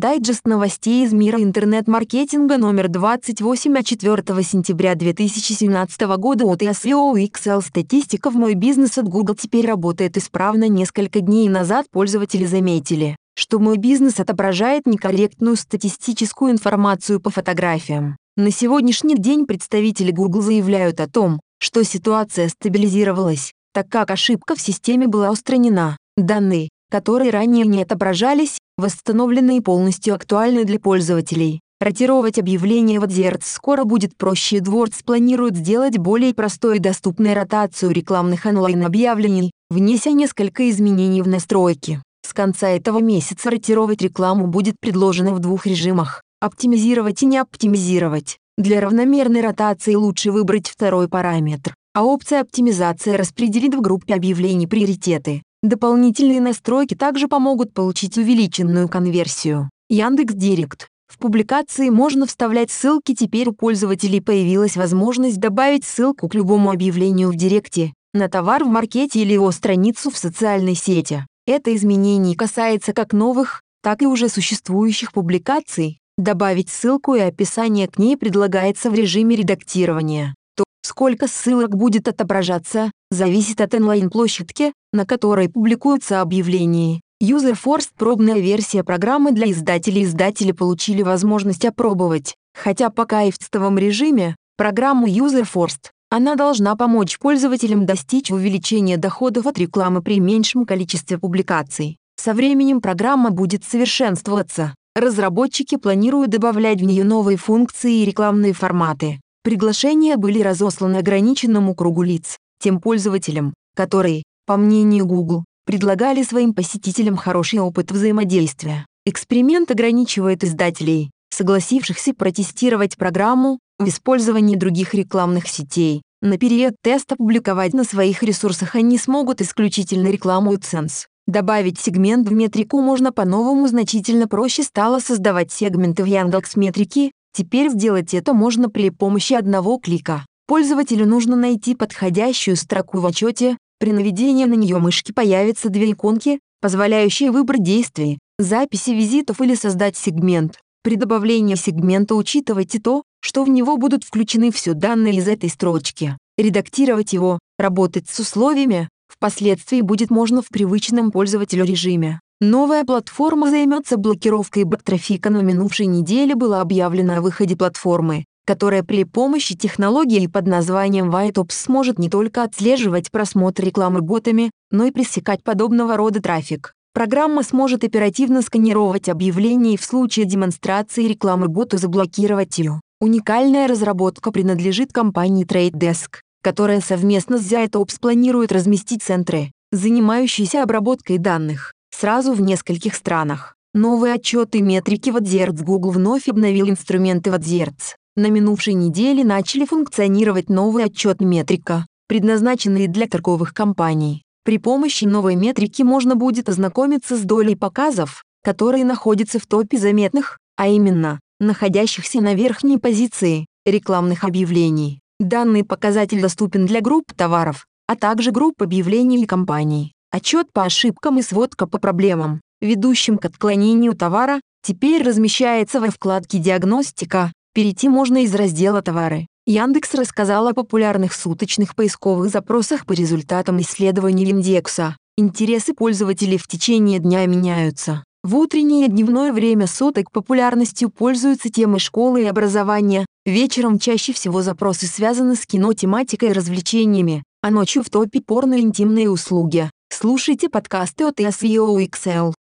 Дайджест новостей из мира интернет-маркетинга номер 28 от 4 сентября 2017 года от SEO XL статистика в мой бизнес от Google теперь работает исправно. Несколько дней назад пользователи заметили, что мой бизнес отображает некорректную статистическую информацию по фотографиям. На сегодняшний день представители Google заявляют о том, что ситуация стабилизировалась, так как ошибка в системе была устранена. Данные, которые ранее не отображались, восстановлены и полностью актуальны для пользователей. Ротировать объявления в AdWords скоро будет проще. AdWords планирует сделать более простой и доступной ротацию рекламных онлайн-объявлений, внеся несколько изменений в настройки. С конца этого месяца ротировать рекламу будет предложено в двух режимах – оптимизировать и не оптимизировать. Для равномерной ротации лучше выбрать второй параметр, а опция оптимизации распределит в группе объявлений приоритеты. Дополнительные настройки также помогут получить увеличенную конверсию. Яндекс Директ. В публикации можно вставлять ссылки. Теперь у пользователей появилась возможность добавить ссылку к любому объявлению в Директе, на товар в маркете или его страницу в социальной сети. Это изменение касается как новых, так и уже существующих публикаций. Добавить ссылку и описание к ней предлагается в режиме редактирования. Сколько ссылок будет отображаться, зависит от онлайн-площадки, на которой публикуются объявления. UserForce – пробная версия программы для издателей. Издатели получили возможность опробовать, хотя пока и в тестовом режиме, программу UserForce. Она должна помочь пользователям достичь увеличения доходов от рекламы при меньшем количестве публикаций. Со временем программа будет совершенствоваться. Разработчики планируют добавлять в нее новые функции и рекламные форматы. Приглашения были разосланы ограниченному кругу лиц, тем пользователям, которые, по мнению Google, предлагали своим посетителям хороший опыт взаимодействия. Эксперимент ограничивает издателей, согласившихся протестировать программу, в использовании других рекламных сетей. На период теста публиковать на своих ресурсах они смогут исключительно рекламу AdSense. Добавить сегмент в метрику можно по-новому значительно проще стало создавать сегменты в Яндекс Метрике, Теперь сделать это можно при помощи одного клика. Пользователю нужно найти подходящую строку в отчете, при наведении на нее мышки появятся две иконки, позволяющие выбрать действие, записи визитов или создать сегмент. При добавлении сегмента учитывайте то, что в него будут включены все данные из этой строчки. Редактировать его, работать с условиями, впоследствии будет можно в привычном пользователю режиме. Новая платформа займется блокировкой бэктрафика. На минувшей неделе было объявлено о выходе платформы, которая при помощи технологии под названием WhiteOps сможет не только отслеживать просмотр рекламы ботами, но и пресекать подобного рода трафик. Программа сможет оперативно сканировать объявления и в случае демонстрации рекламы боту заблокировать ее. Уникальная разработка принадлежит компании Trade Desk, которая совместно с WhiteOps планирует разместить центры, занимающиеся обработкой данных сразу в нескольких странах. Новые отчеты метрики в AdWords Google вновь обновил инструменты в AdWords. На минувшей неделе начали функционировать новые отчет метрика, предназначенные для торговых компаний. При помощи новой метрики можно будет ознакомиться с долей показов, которые находятся в топе заметных, а именно, находящихся на верхней позиции, рекламных объявлений. Данный показатель доступен для групп товаров, а также групп объявлений и компаний. Отчет по ошибкам и сводка по проблемам, ведущим к отклонению товара, теперь размещается во вкладке «Диагностика». Перейти можно из раздела «Товары». Яндекс рассказал о популярных суточных поисковых запросах по результатам исследований индекса. Интересы пользователей в течение дня меняются. В утреннее и дневное время суток популярностью пользуются темы школы и образования, вечером чаще всего запросы связаны с кино, тематикой и развлечениями, а ночью в топе порно и интимные услуги. Слушайте подкасты от SEO XL.